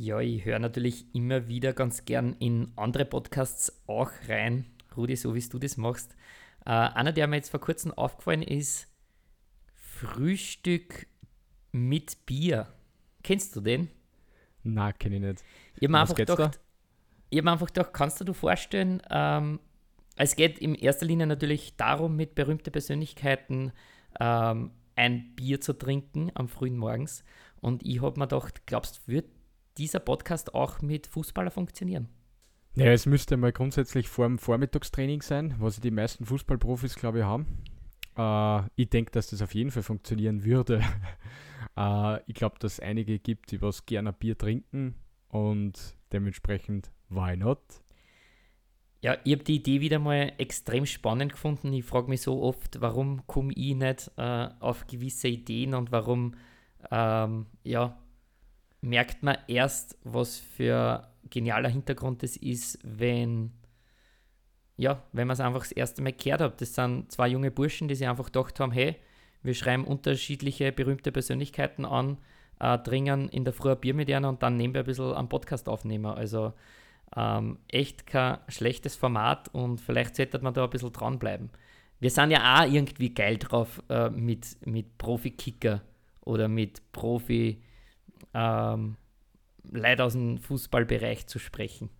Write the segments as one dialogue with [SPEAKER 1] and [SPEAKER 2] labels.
[SPEAKER 1] Ja, ich höre natürlich immer wieder ganz gern in andere Podcasts auch rein, Rudi, so wie du das machst. Äh, einer, der mir jetzt vor kurzem aufgefallen ist, Frühstück mit Bier. Kennst du den?
[SPEAKER 2] Na, kenne ich nicht.
[SPEAKER 1] Ich habe mir, einfach gedacht, hab mir einfach gedacht, kannst du dir vorstellen, ähm, es geht in erster Linie natürlich darum, mit berühmten Persönlichkeiten ähm, ein Bier zu trinken am frühen Morgens. Und ich habe mir gedacht, glaubst du, wird dieser Podcast auch mit Fußballer funktionieren?
[SPEAKER 2] Ja, es müsste mal grundsätzlich vor dem Vormittagstraining sein, was die meisten Fußballprofis, glaube ich, haben. Äh, ich denke, dass das auf jeden Fall funktionieren würde. äh, ich glaube, dass es einige gibt, die was gerne Bier trinken und dementsprechend, why not?
[SPEAKER 1] Ja, ich habe die Idee wieder mal extrem spannend gefunden. Ich frage mich so oft, warum komme ich nicht äh, auf gewisse Ideen und warum ähm, ja, merkt man erst, was für genialer Hintergrund es ist, wenn ja, wenn man es einfach das erste Mal gehört hat. Das sind zwei junge Burschen, die sich einfach gedacht haben, hey, wir schreiben unterschiedliche berühmte Persönlichkeiten an, äh, dringen in der Früh ein Bier mit ihnen und dann nehmen wir ein bisschen am Podcast aufnehmen. Also ähm, echt kein schlechtes Format und vielleicht sollte man da ein bisschen dranbleiben. Wir sind ja auch irgendwie geil drauf äh, mit, mit Profi-Kicker oder mit Profi- ähm, Leute aus dem Fußballbereich zu sprechen.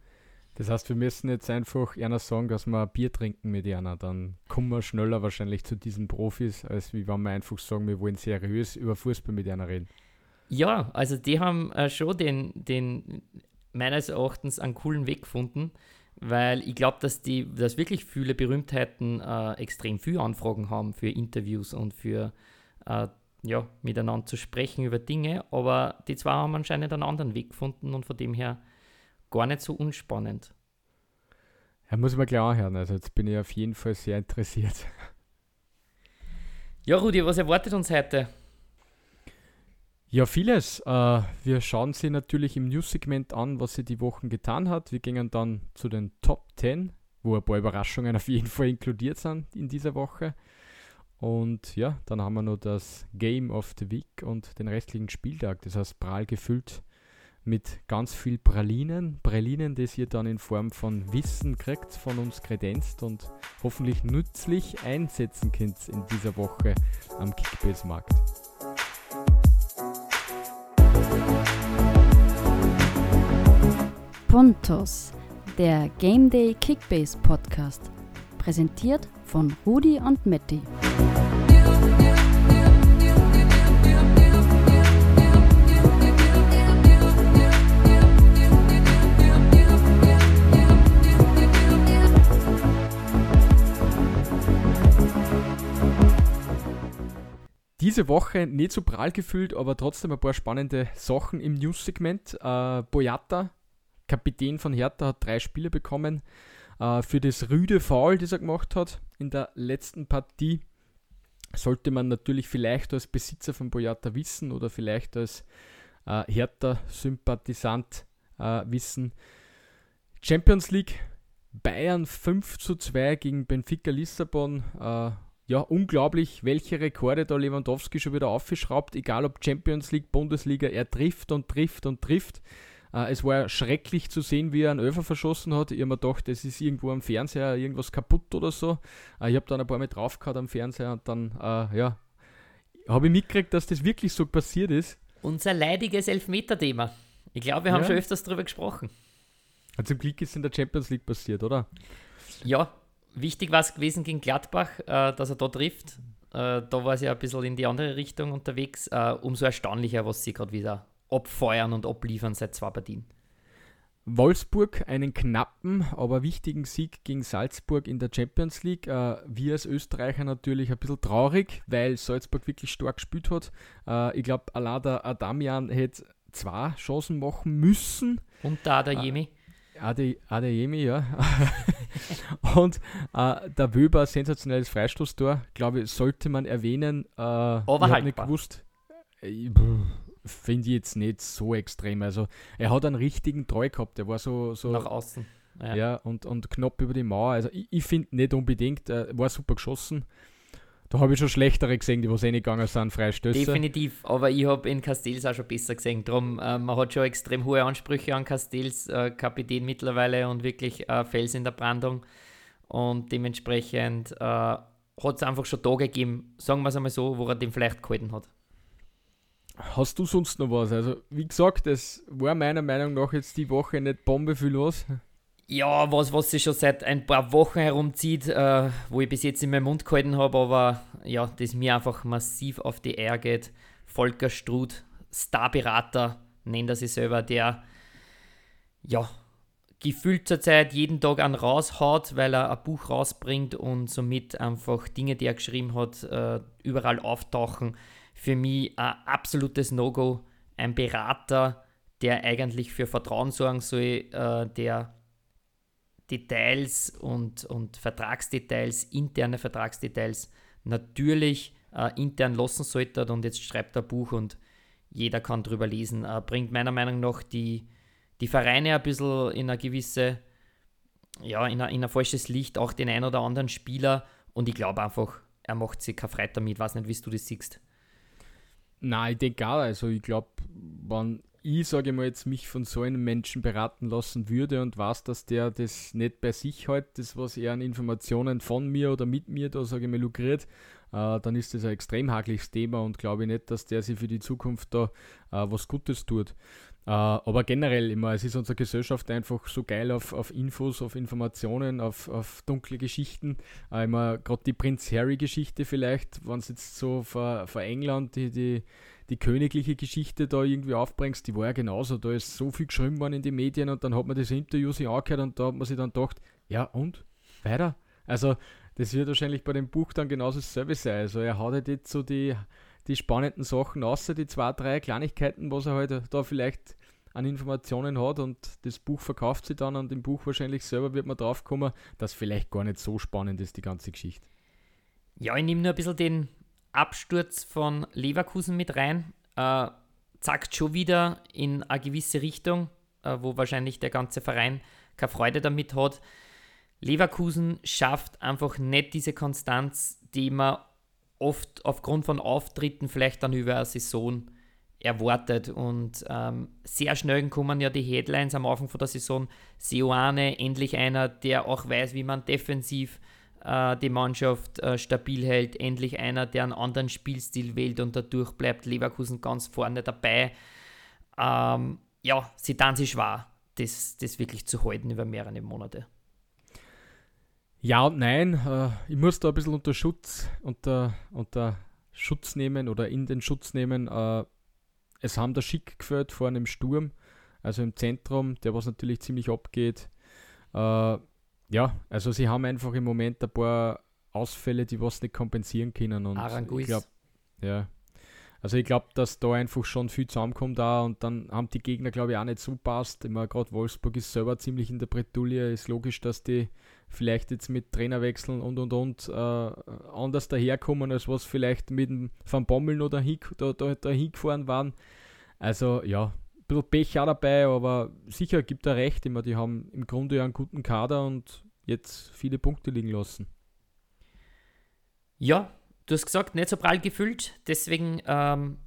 [SPEAKER 2] Das heißt, wir müssen jetzt einfach einer sagen, dass wir ein Bier trinken mit einer. Dann kommen wir schneller wahrscheinlich zu diesen Profis, als wie wenn wir einfach sagen, wir wollen seriös über Fußball mit einer reden.
[SPEAKER 1] Ja, also die haben äh, schon den, den meines Erachtens einen coolen Weg gefunden, weil ich glaube, dass die, dass wirklich viele Berühmtheiten äh, extrem viele Anfragen haben für Interviews und für äh, ja, miteinander zu sprechen über Dinge, aber die zwei haben anscheinend einen anderen Weg gefunden und von dem her gar nicht so unspannend.
[SPEAKER 2] Ja, muss man klar hören. Also jetzt bin ich auf jeden Fall sehr interessiert.
[SPEAKER 1] Ja, Rudi, was erwartet uns heute?
[SPEAKER 2] Ja, vieles. Äh, wir schauen sie natürlich im News-Segment an, was sie die Wochen getan hat. Wir gehen dann zu den Top 10, wo ein paar Überraschungen auf jeden Fall inkludiert sind in dieser Woche. Und ja, dann haben wir noch das Game of the Week und den restlichen Spieltag. Das heißt, prall gefüllt mit ganz viel Pralinen. Pralinen, das ihr dann in Form von Wissen kriegt, von uns kredenzt und hoffentlich nützlich einsetzen könnt in dieser Woche am Kickbase-Markt.
[SPEAKER 3] Pontos, der Game Day Kickbase Podcast, präsentiert von Rudi und Matti.
[SPEAKER 2] Diese Woche nicht so prall gefüllt, aber trotzdem ein paar spannende Sachen im News-Segment. Äh, Boyata, Kapitän von Hertha, hat drei Spiele bekommen äh, für das rüde Foul, das er gemacht hat in der letzten Partie. Sollte man natürlich vielleicht als Besitzer von Boyata wissen oder vielleicht als äh, Hertha-Sympathisant äh, wissen. Champions League, Bayern 5 zu 2 gegen Benfica Lissabon. Äh, ja, unglaublich, welche Rekorde da Lewandowski schon wieder aufgeschraubt, egal ob Champions League, Bundesliga, er trifft und trifft und trifft. Äh, es war schrecklich zu sehen, wie er einen Öfer verschossen hat. Ich habe mir gedacht, es ist irgendwo am Fernseher irgendwas kaputt oder so. Äh, ich habe dann ein paar Mal draufgehauen am Fernseher und dann, äh, ja, habe ich mitgekriegt, dass das wirklich so passiert ist.
[SPEAKER 1] Unser leidiges Elfmeter-Thema. Ich glaube, wir haben ja. schon öfters darüber gesprochen.
[SPEAKER 2] zum Glück ist es in der Champions League passiert, oder?
[SPEAKER 1] Ja, wichtig war es gewesen gegen Gladbach, äh, dass er da trifft. Äh, da war es ja ein bisschen in die andere Richtung unterwegs. Äh, umso erstaunlicher, was sie gerade wieder abfeuern und abliefern seit zwei Partien.
[SPEAKER 2] Wolfsburg einen knappen, aber wichtigen Sieg gegen Salzburg in der Champions League. Äh, wir als Österreicher natürlich ein bisschen traurig, weil Salzburg wirklich stark gespielt hat. Äh, ich glaube, der Adamian hätte zwei Chancen machen müssen.
[SPEAKER 1] Und da der Jemi.
[SPEAKER 2] Äh, Ade, Adeyemi, ja. und äh, der Wöber, sensationelles Freistoßtor, glaube ich, sollte man erwähnen. Äh,
[SPEAKER 1] Aber ich
[SPEAKER 2] halt nicht gewusst. Äh, finde ich jetzt nicht so extrem. Also er hat einen richtigen Treu gehabt, der war so, so
[SPEAKER 1] nach außen.
[SPEAKER 2] Ja, ja und, und knapp über die Mauer. Also ich, ich finde nicht unbedingt, er war super geschossen. Da habe ich schon schlechtere gesehen, die was eh nicht gegangen sind, Freistöße.
[SPEAKER 1] Definitiv, aber ich habe in Castells auch schon besser gesehen. Drum, äh, man hat schon extrem hohe Ansprüche an Castells, äh, Kapitän mittlerweile und wirklich äh, Fels in der Brandung. Und dementsprechend äh, hat es einfach schon Tage gegeben, sagen wir es einmal so, wo er den vielleicht gehalten hat.
[SPEAKER 2] Hast du sonst noch was? Also, wie gesagt, es war meiner Meinung nach jetzt die Woche nicht Bombe viel los.
[SPEAKER 1] Ja, was, was sich schon seit ein paar Wochen herumzieht, äh, wo ich bis jetzt in meinem Mund gehalten habe, aber ja, das mir einfach massiv auf die Eier geht. Volker Struth, Starberater, nennt er sich selber, der ja gefühlt zurzeit jeden Tag einen raushaut, weil er ein Buch rausbringt und somit einfach Dinge, die er geschrieben hat, äh, überall auftauchen für mich ein absolutes No-Go. Ein Berater, der eigentlich für Vertrauen sorgen soll, äh, der Details und, und Vertragsdetails, interne Vertragsdetails natürlich äh, intern lassen sollte. Und jetzt schreibt er ein Buch und jeder kann drüber lesen. Äh, bringt meiner Meinung nach die, die Vereine ein bisschen in ein gewisse, ja, in ein, in ein falsches Licht, auch den einen oder anderen Spieler. Und ich glaube einfach, er macht sich kein Freude damit. Ich weiß nicht, wie du das siehst.
[SPEAKER 2] Nein, ich denke auch. Also ich glaube, wenn ich, sage mal jetzt, mich von so einem Menschen beraten lassen würde und weiß, dass der das nicht bei sich hält, das, was er an Informationen von mir oder mit mir da, sage ich mal, lukriert, äh, dann ist das ein extrem hakliges Thema und glaube ich nicht, dass der sich für die Zukunft da äh, was Gutes tut. Äh, aber generell immer, es ist unsere Gesellschaft einfach so geil auf, auf Infos, auf Informationen, auf, auf dunkle Geschichten. Äh, immer gerade die Prinz Harry-Geschichte vielleicht, wenn es jetzt so vor, vor England die, die, die königliche Geschichte da irgendwie aufbringst, die war ja genauso. Da ist so viel geschrieben worden in die Medien und dann hat man das Interview sich angehört und da hat man sich dann gedacht, ja und? Weiter? Also, das wird wahrscheinlich bei dem Buch dann genauso dasselbe sein. Also, er hat halt jetzt so die, die spannenden Sachen, außer die zwei, drei Kleinigkeiten, was er halt da vielleicht an Informationen hat und das Buch verkauft sie dann und im Buch wahrscheinlich selber wird man drauf kommen, dass vielleicht gar nicht so spannend ist, die ganze Geschichte.
[SPEAKER 1] Ja, ich nehme nur ein bisschen den Absturz von Leverkusen mit rein. Äh, zackt schon wieder in eine gewisse Richtung, äh, wo wahrscheinlich der ganze Verein keine Freude damit hat. Leverkusen schafft einfach nicht diese Konstanz, die man oft aufgrund von Auftritten vielleicht dann über eine Saison erwartet. Und ähm, sehr schnell kommen ja die Headlines am Anfang von der Saison. Seoane, endlich einer, der auch weiß, wie man defensiv äh, die Mannschaft äh, stabil hält. Endlich einer, der einen anderen Spielstil wählt und dadurch bleibt Leverkusen ganz vorne dabei. Ähm, ja, sie dann sich schwer, das, das wirklich zu halten über mehrere Monate.
[SPEAKER 2] Ja und nein, äh, ich muss da ein bisschen unter Schutz, unter, unter Schutz nehmen oder in den Schutz nehmen. Es haben da Schick geführt vor einem Sturm, also im Zentrum, der was natürlich ziemlich abgeht. Äh, ja, also sie haben einfach im Moment ein paar Ausfälle, die was nicht kompensieren können. Und
[SPEAKER 1] Aranguiz.
[SPEAKER 2] ich glaube, ja. Also ich glaube, dass da einfach schon viel zusammenkommt da und dann haben die Gegner, glaube ich, auch nicht so passt. Immer gerade Wolfsburg ist selber ziemlich in der Bretouille. Ist logisch, dass die vielleicht jetzt mit Trainerwechseln und und und äh, anders daherkommen, als was vielleicht mit dem Van Bommel oder Hick, da, da, da hingefahren waren. Also ja, ein bisschen Pech auch dabei, aber sicher gibt er recht. Immer, die haben im Grunde ja einen guten Kader und jetzt viele Punkte liegen lassen.
[SPEAKER 1] Ja, du hast gesagt, nicht so prall gefüllt, deswegen ähm,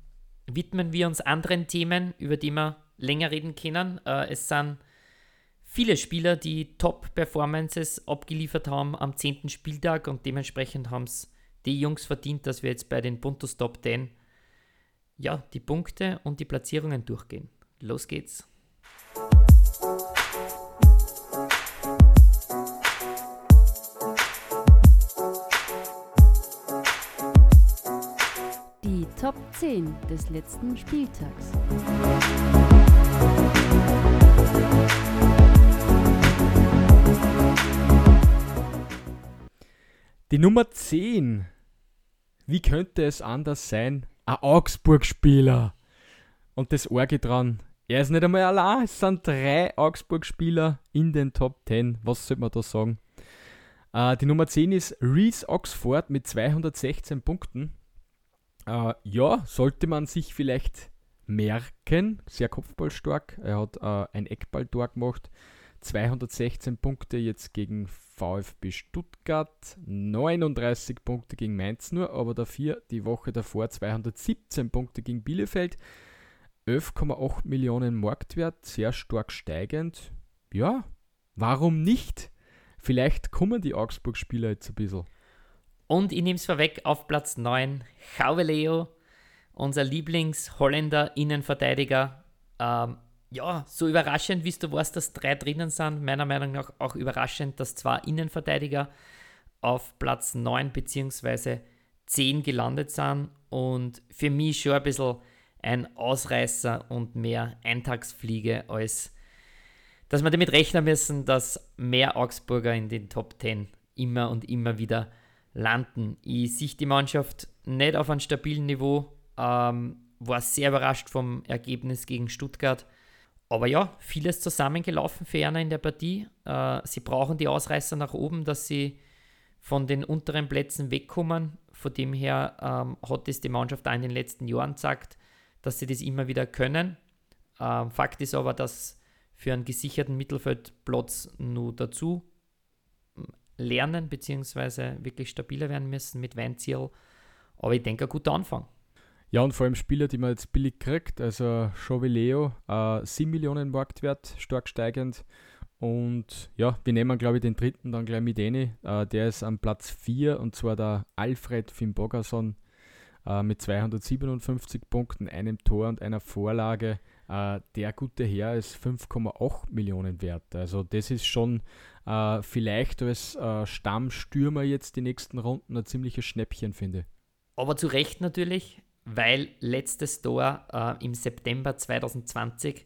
[SPEAKER 1] widmen wir uns anderen Themen, über die wir länger reden können. Äh, es sind viele Spieler, die Top-Performances abgeliefert haben am 10. Spieltag und dementsprechend haben es die Jungs verdient, dass wir jetzt bei den Puntos Top 10 ja, die Punkte und die Platzierungen durchgehen. Los geht's.
[SPEAKER 3] Die Top 10 des letzten Spieltags.
[SPEAKER 2] Die Nummer 10. Wie könnte es anders sein? Ein Augsburg-Spieler. Und das Orge dran. Er ist nicht einmal allein. Es sind drei Augsburg-Spieler in den Top 10. Was sollte man da sagen? Äh, die Nummer 10 ist Reese Oxford mit 216 Punkten. Äh, ja, sollte man sich vielleicht merken. Sehr kopfballstark. Er hat äh, ein Eckballtor gemacht. 216 Punkte jetzt gegen VfB Stuttgart, 39 Punkte gegen Mainz nur, aber dafür die Woche davor 217 Punkte gegen Bielefeld, 11,8 Millionen Marktwert, sehr stark steigend. Ja, warum nicht? Vielleicht kommen die Augsburg-Spieler jetzt ein bisschen.
[SPEAKER 1] Und ich nehme es vorweg auf Platz 9, Leo, unser Lieblings-Holländer Innenverteidiger. Ähm, ja, so überraschend, wie du warst, dass drei drinnen sind. Meiner Meinung nach auch überraschend, dass zwei Innenverteidiger auf Platz 9 bzw. 10 gelandet sind. Und für mich schon ein bisschen ein Ausreißer und mehr Eintagsfliege, als dass wir damit rechnen müssen, dass mehr Augsburger in den Top 10 immer und immer wieder landen. Ich sehe die Mannschaft nicht auf einem stabilen Niveau, ähm, war sehr überrascht vom Ergebnis gegen Stuttgart. Aber ja, vieles zusammengelaufen für Erna in der Partie. Äh, sie brauchen die Ausreißer nach oben, dass sie von den unteren Plätzen wegkommen. Von dem her ähm, hat es die Mannschaft auch in den letzten Jahren gesagt, dass sie das immer wieder können. Ähm, Fakt ist aber, dass für einen gesicherten Mittelfeldplatz nur dazu lernen bzw. wirklich stabiler werden müssen mit Weinziel. Aber ich denke, ein guter Anfang.
[SPEAKER 2] Ja, und vor allem Spieler, die man jetzt billig kriegt, also Chauveleo, äh, 7 Millionen Marktwert, stark steigend. Und ja, wir nehmen, glaube ich, den dritten dann gleich mit Eni. Äh, der ist am Platz 4 und zwar der Alfred Fimbogason äh, mit 257 Punkten, einem Tor und einer Vorlage. Äh, der gute Herr ist 5,8 Millionen wert. Also, das ist schon äh, vielleicht als äh, Stammstürmer jetzt die nächsten Runden ein ziemliches Schnäppchen, finde.
[SPEAKER 1] Aber zu Recht natürlich weil letztes Tor äh, im September 2020,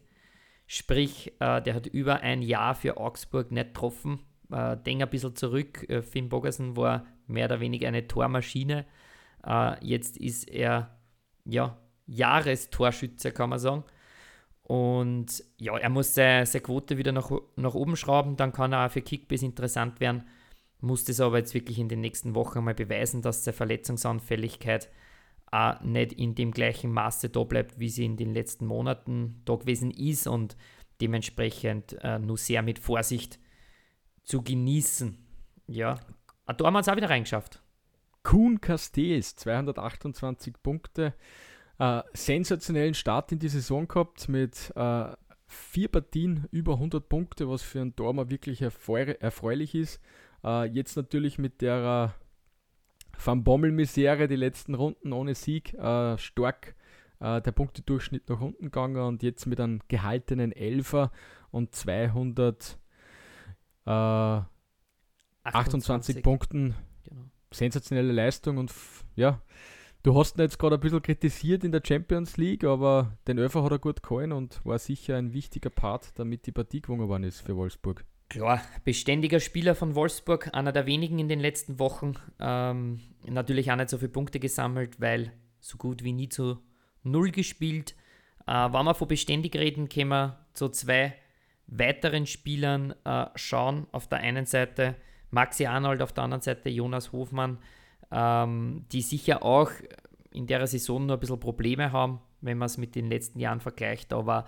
[SPEAKER 1] sprich, äh, der hat über ein Jahr für Augsburg nicht getroffen. Äh, denk ein bisschen zurück, äh, Finn Bogerson war mehr oder weniger eine Tormaschine. Äh, jetzt ist er ja Jahrestorschütze, kann man sagen. Und ja, er muss seine, seine Quote wieder nach, nach oben schrauben, dann kann er auch für Kickbase interessant werden. Muss das aber jetzt wirklich in den nächsten Wochen mal beweisen, dass seine Verletzungsanfälligkeit auch nicht in dem gleichen Maße da bleibt, wie sie in den letzten Monaten da gewesen ist und dementsprechend äh, nur sehr mit Vorsicht zu genießen. Ja, da haben wir uns auch wieder reingeschafft.
[SPEAKER 2] Kuhn Castells, 228 Punkte. Äh, sensationellen Start in die Saison gehabt mit äh, vier Partien über 100 Punkte, was für einen Dormer wirklich erfreulich ist. Äh, jetzt natürlich mit der Van Bommel-Misere die letzten Runden ohne Sieg äh, stark äh, der Punktedurchschnitt nach unten gegangen und jetzt mit einem gehaltenen Elfer und 228 28. Punkten. Genau. Sensationelle Leistung und ja, du hast ihn jetzt gerade ein bisschen kritisiert in der Champions League, aber den Elfer hat er gut gehalten und war sicher ein wichtiger Part, damit die Partie gewonnen worden ist für Wolfsburg.
[SPEAKER 1] Klar, beständiger Spieler von Wolfsburg, einer der wenigen in den letzten Wochen. Ähm, natürlich auch nicht so viele Punkte gesammelt, weil so gut wie nie zu Null gespielt. Äh, wenn wir von beständig reden, können wir zu zwei weiteren Spielern äh, schauen. Auf der einen Seite Maxi Arnold, auf der anderen Seite Jonas Hofmann, ähm, die sicher auch in der Saison nur ein bisschen Probleme haben, wenn man es mit den letzten Jahren vergleicht. Aber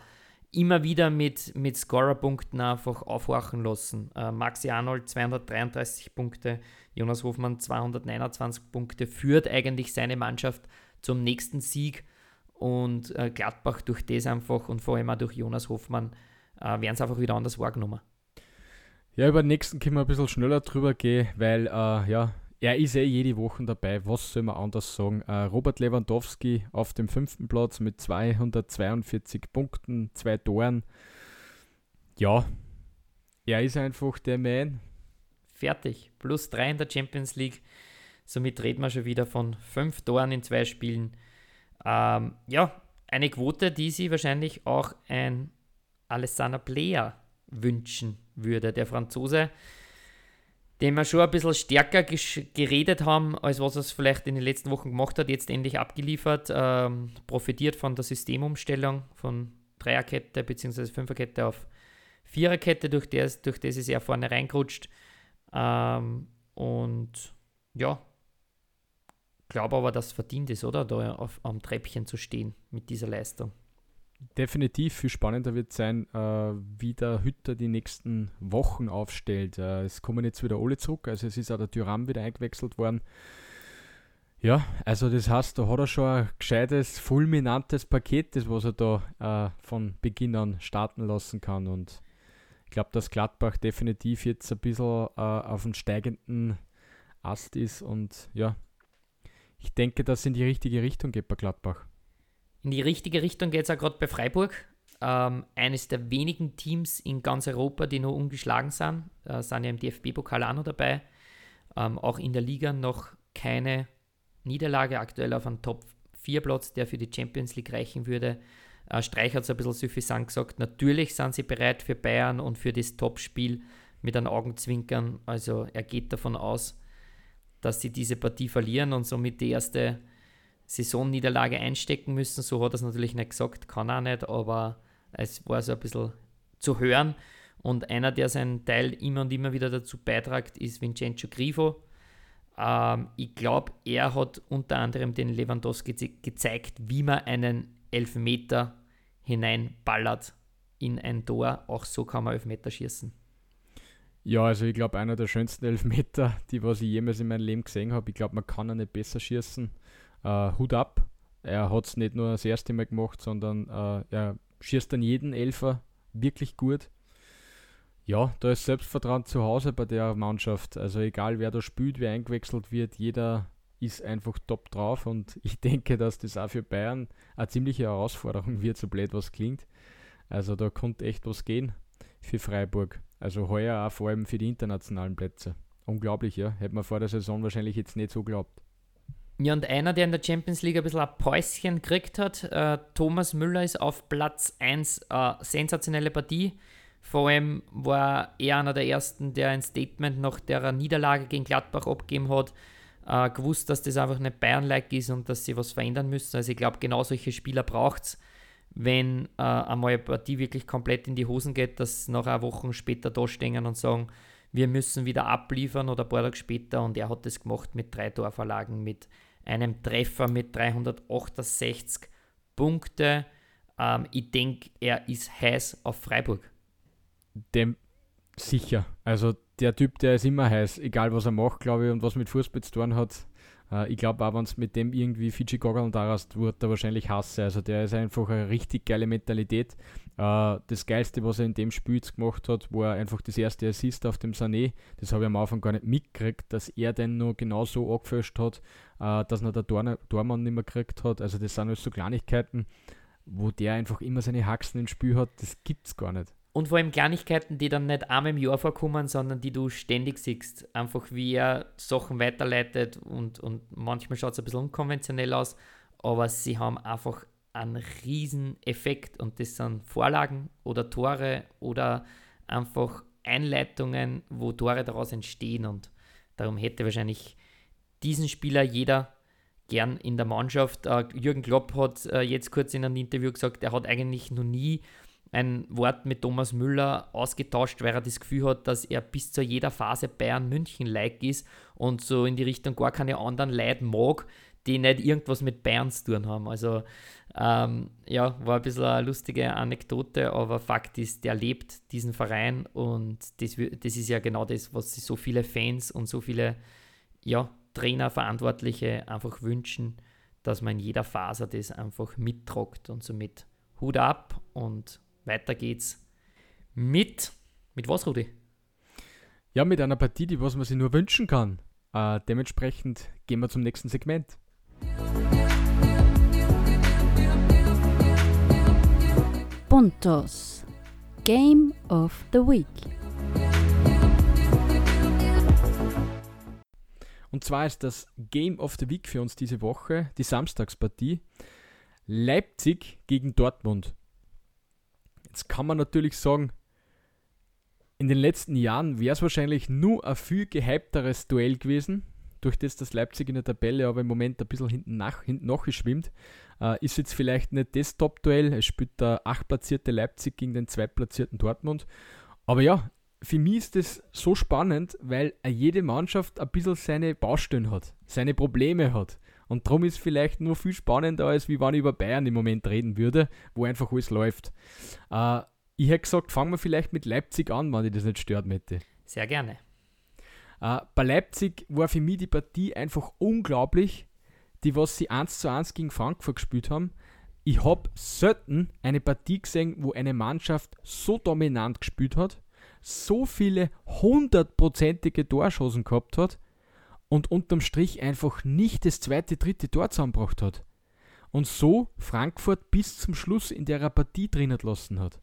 [SPEAKER 1] immer wieder mit, mit Scorerpunkten einfach aufwachen lassen. Äh, Maxi Arnold 233 Punkte, Jonas Hofmann 229 Punkte, führt eigentlich seine Mannschaft zum nächsten Sieg und äh, Gladbach durch das einfach und vor allem auch durch Jonas Hofmann äh, werden es einfach wieder anders wahrgenommen.
[SPEAKER 2] Ja, über den nächsten können wir ein bisschen schneller drüber gehen, weil äh, ja, er ist eh jede Woche dabei. Was soll man anders sagen? Äh, Robert Lewandowski auf dem fünften Platz mit 242 Punkten, zwei Toren. Ja, er ist einfach der Man.
[SPEAKER 1] Fertig. Plus drei in der Champions League. Somit reden wir schon wieder von fünf Toren in zwei Spielen. Ähm, ja, eine Quote, die sie wahrscheinlich auch ein Alessandro Player wünschen würde. Der Franzose den wir schon ein bisschen stärker geredet haben, als was er es vielleicht in den letzten Wochen gemacht hat, jetzt endlich abgeliefert, ähm, profitiert von der Systemumstellung von Dreierkette bzw. Fünferkette auf Viererkette, durch das, durch das ist er vorne reingerutscht. Ähm, und ja, glaube aber, dass es verdient ist, oder? Da auf, am Treppchen zu stehen mit dieser Leistung.
[SPEAKER 2] Definitiv viel spannender wird sein, äh, wie der Hütter die nächsten Wochen aufstellt. Äh, es kommen jetzt wieder alle zurück, also es ist auch der Tyram wieder eingewechselt worden. Ja, also das heißt, da hat er schon ein gescheites, fulminantes Paket, das was er da äh, von Beginn an starten lassen kann. Und ich glaube, dass Gladbach definitiv jetzt ein bisschen äh, auf dem steigenden Ast ist. Und ja, ich denke, dass es in die richtige Richtung geht bei Gladbach.
[SPEAKER 1] In die richtige Richtung geht es auch gerade bei Freiburg. Ähm, eines der wenigen Teams in ganz Europa, die noch ungeschlagen sind, äh, sind ja im DFB-Pokal auch noch dabei. Ähm, auch in der Liga noch keine Niederlage, aktuell auf einem Top-4-Platz, der für die Champions League reichen würde. Äh, Streich hat es ein bisschen suffisant gesagt, natürlich sind sie bereit für Bayern und für das Topspiel mit einem Augenzwinkern. Also er geht davon aus, dass sie diese Partie verlieren und somit die erste Saisonniederlage einstecken müssen. So hat er es natürlich nicht gesagt, kann er nicht, aber es war so ein bisschen zu hören. Und einer, der seinen Teil immer und immer wieder dazu beitragt, ist Vincenzo Grifo. Ähm, ich glaube, er hat unter anderem den Lewandowski gezeigt, wie man einen Elfmeter hineinballert in ein Tor. Auch so kann man Elfmeter schießen.
[SPEAKER 2] Ja, also ich glaube, einer der schönsten Elfmeter, die was ich jemals in meinem Leben gesehen habe. Ich glaube, man kann ihn nicht besser schießen. Uh, Hut ab. Er hat es nicht nur das erste Mal gemacht, sondern uh, er schießt dann jeden Elfer wirklich gut. Ja, da ist Selbstvertrauen zu Hause bei der Mannschaft. Also egal wer da spielt, wer eingewechselt wird, jeder ist einfach top drauf und ich denke, dass das auch für Bayern eine ziemliche Herausforderung wird, so blöd was klingt. Also da konnte echt was gehen für Freiburg. Also heuer auch vor allem für die internationalen Plätze. Unglaublich, ja. Hätte man vor der Saison wahrscheinlich jetzt nicht so geglaubt.
[SPEAKER 1] Ja, und einer, der in der Champions League ein bisschen ein Päuschen gekriegt hat, äh, Thomas Müller ist auf Platz 1. Äh, sensationelle Partie. Vor allem war er einer der ersten, der ein Statement nach der Niederlage gegen Gladbach abgegeben hat, äh, gewusst, dass das einfach nicht Bayern-like ist und dass sie was verändern müssen. Also ich glaube, genau solche Spieler braucht es, wenn äh, einmal eine Partie wirklich komplett in die Hosen geht, dass noch eine Woche später da stehen und sagen, wir müssen wieder abliefern oder ein paar Tage später und er hat das gemacht mit drei Torverlagen, mit einem Treffer mit 368 Punkte. Ähm, ich denke, er ist heiß auf Freiburg
[SPEAKER 2] dem sicher. Also der Typ, der ist immer heiß, egal was er macht, glaube ich, und was mit Fußball zu tun hat. Äh, ich glaube auch, wenn es mit dem irgendwie Fiji Goggeln darast, wird er wahrscheinlich hassen. Also der ist einfach eine richtig geile Mentalität. Äh, das Geilste, was er in dem Spiel jetzt gemacht hat, war einfach das erste Assist auf dem Sané. Das habe ich am Anfang gar nicht mitgekriegt, dass er den noch genau so angefasst hat, äh, dass er der Tor Tormann nicht mehr gekriegt hat. Also das sind alles so Kleinigkeiten, wo der einfach immer seine Haxen im Spiel hat. Das gibt es gar nicht.
[SPEAKER 1] Und vor allem Kleinigkeiten, die dann nicht einmal im Jahr vorkommen, sondern die du ständig siehst. Einfach wie er Sachen weiterleitet und, und manchmal schaut es ein bisschen unkonventionell aus, aber sie haben einfach einen riesen Effekt und das sind Vorlagen oder Tore oder einfach Einleitungen, wo Tore daraus entstehen und darum hätte wahrscheinlich diesen Spieler jeder gern in der Mannschaft. Uh, Jürgen Klopp hat uh, jetzt kurz in einem Interview gesagt, er hat eigentlich noch nie ein Wort mit Thomas Müller ausgetauscht, weil er das Gefühl hat, dass er bis zu jeder Phase Bayern München-like ist und so in die Richtung gar keine anderen Leute mag, die nicht irgendwas mit Bayern zu tun haben. Also ähm, ja, war ein bisschen eine lustige Anekdote, aber Fakt ist, der lebt diesen Verein und das, das ist ja genau das, was sich so viele Fans und so viele ja, Trainer, Verantwortliche einfach wünschen, dass man in jeder Phase das einfach mittragt und somit Hut ab und weiter geht's mit, mit was, Rudi?
[SPEAKER 2] Ja, mit einer Partie, die was man sich nur wünschen kann. Äh, dementsprechend gehen wir zum nächsten Segment.
[SPEAKER 3] Puntos. Game of the Week.
[SPEAKER 2] Und zwar ist das Game of the Week für uns diese Woche die Samstagspartie Leipzig gegen Dortmund. Jetzt kann man natürlich sagen, in den letzten Jahren wäre es wahrscheinlich nur ein viel gehypteres Duell gewesen, durch das das Leipzig in der Tabelle aber im Moment ein bisschen hinten nach hinten nachgeschwimmt. Äh, ist jetzt vielleicht nicht das Top-Duell. Es spielt der achtplatzierte Leipzig gegen den zweitplatzierten Dortmund. Aber ja, für mich ist das so spannend, weil jede Mannschaft ein bisschen seine Baustellen hat, seine Probleme hat. Und darum ist vielleicht nur viel spannender, als wie wenn ich über Bayern im Moment reden würde, wo einfach alles läuft. Äh, ich hätte gesagt, fangen wir vielleicht mit Leipzig an, wenn ich das nicht stört, Mette.
[SPEAKER 1] Sehr gerne.
[SPEAKER 2] Äh, bei Leipzig war für mich die Partie einfach unglaublich, die was sie 1 zu 1 gegen Frankfurt gespielt haben. Ich habe selten eine Partie gesehen, wo eine Mannschaft so dominant gespielt hat, so viele hundertprozentige Torschancen gehabt hat und unterm Strich einfach nicht das zweite, dritte Tor zusammengebracht hat. Und so Frankfurt bis zum Schluss in der Partie drinnen lassen hat.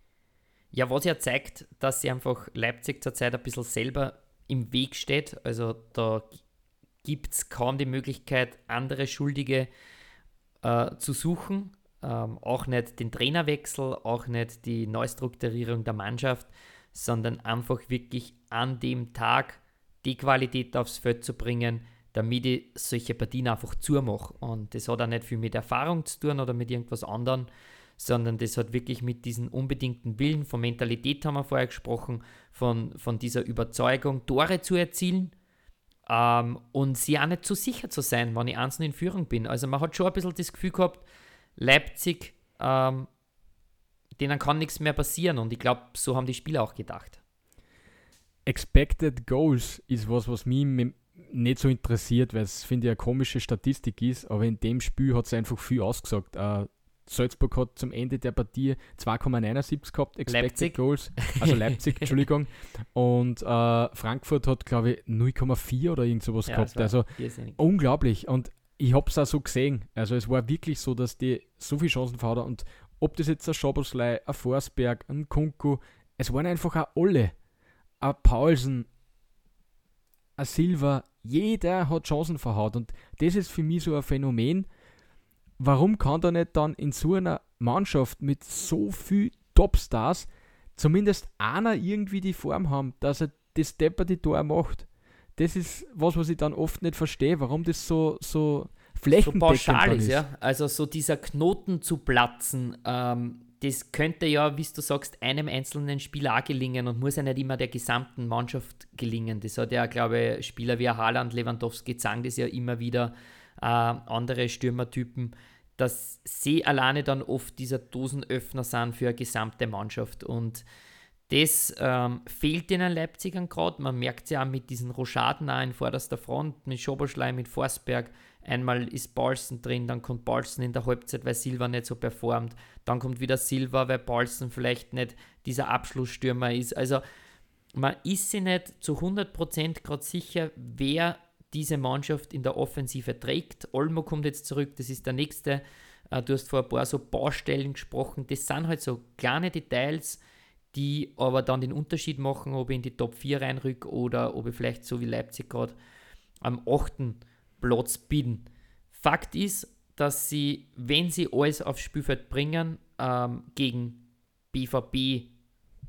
[SPEAKER 1] Ja, was ja zeigt, dass sie einfach Leipzig zurzeit ein bisschen selber im Weg steht. Also da gibt es kaum die Möglichkeit, andere Schuldige äh, zu suchen. Ähm, auch nicht den Trainerwechsel, auch nicht die Neustrukturierung der Mannschaft, sondern einfach wirklich an dem Tag die Qualität aufs Feld zu bringen, damit ich solche Partien einfach zumache. Und das hat auch nicht viel mit Erfahrung zu tun oder mit irgendwas anderem, sondern das hat wirklich mit diesem unbedingten Willen, von Mentalität haben wir vorher gesprochen, von, von dieser Überzeugung, Tore zu erzielen ähm, und sie auch nicht zu sicher zu sein, wenn ich einzeln in Führung bin. Also man hat schon ein bisschen das Gefühl gehabt, Leipzig, ähm, denen kann nichts mehr passieren und ich glaube, so haben die Spieler auch gedacht.
[SPEAKER 2] Expected Goals ist was, was mich nicht so interessiert, weil es, finde ich, eine komische Statistik ist, aber in dem Spiel hat es einfach viel ausgesagt. Uh, Salzburg hat zum Ende der Partie 2,79 gehabt, Expected Leipzig. Goals, also Leipzig, Entschuldigung. Und uh, Frankfurt hat, glaube ich, 0,4 oder irgend sowas ja, gehabt. Also unglaublich. Und ich habe es auch so gesehen. Also es war wirklich so, dass die so viele Chancen haben. Und ob das jetzt ein Schoboslei, ein Forsberg, ein Kunku, es waren einfach auch alle ein Paulsen, ein Silva, jeder hat Chancen verhaut. Und das ist für mich so ein Phänomen. Warum kann da nicht dann in so einer Mannschaft mit so viel Topstars zumindest einer irgendwie die Form haben, dass er das Depper die Tor macht? Das ist was, was ich dann oft nicht verstehe, warum das so, so flächendeckend so pauschal ist.
[SPEAKER 1] Ja? Also so dieser Knoten zu platzen, ähm, das könnte ja, wie du sagst, einem einzelnen Spieler auch gelingen und muss ja nicht immer der gesamten Mannschaft gelingen. Das hat ja, glaube ich, Spieler wie Haaland, Lewandowski sagen das ja immer wieder, äh, andere Stürmertypen, dass sie alleine dann oft dieser Dosenöffner sind für eine gesamte Mannschaft. Und das ähm, fehlt den Leipzigern gerade. Man merkt es ja auch mit diesen Rochaden auch in vorderster Front, mit Schoberschleim, mit Forsberg. Einmal ist Paulsen drin, dann kommt Paulsen in der Halbzeit, weil Silva nicht so performt. Dann kommt wieder Silva, weil Paulsen vielleicht nicht dieser Abschlussstürmer ist. Also man ist sich nicht zu 100% gerade sicher, wer diese Mannschaft in der Offensive trägt. Olmo kommt jetzt zurück, das ist der nächste. Äh, du hast vor ein paar so Baustellen gesprochen. Das sind halt so kleine Details, die aber dann den Unterschied machen, ob ich in die Top 4 reinrücke oder ob ich vielleicht so wie Leipzig gerade am 8. Platz bin. Fakt ist, dass sie, wenn sie alles aufs Spielfeld bringen, ähm, gegen BVB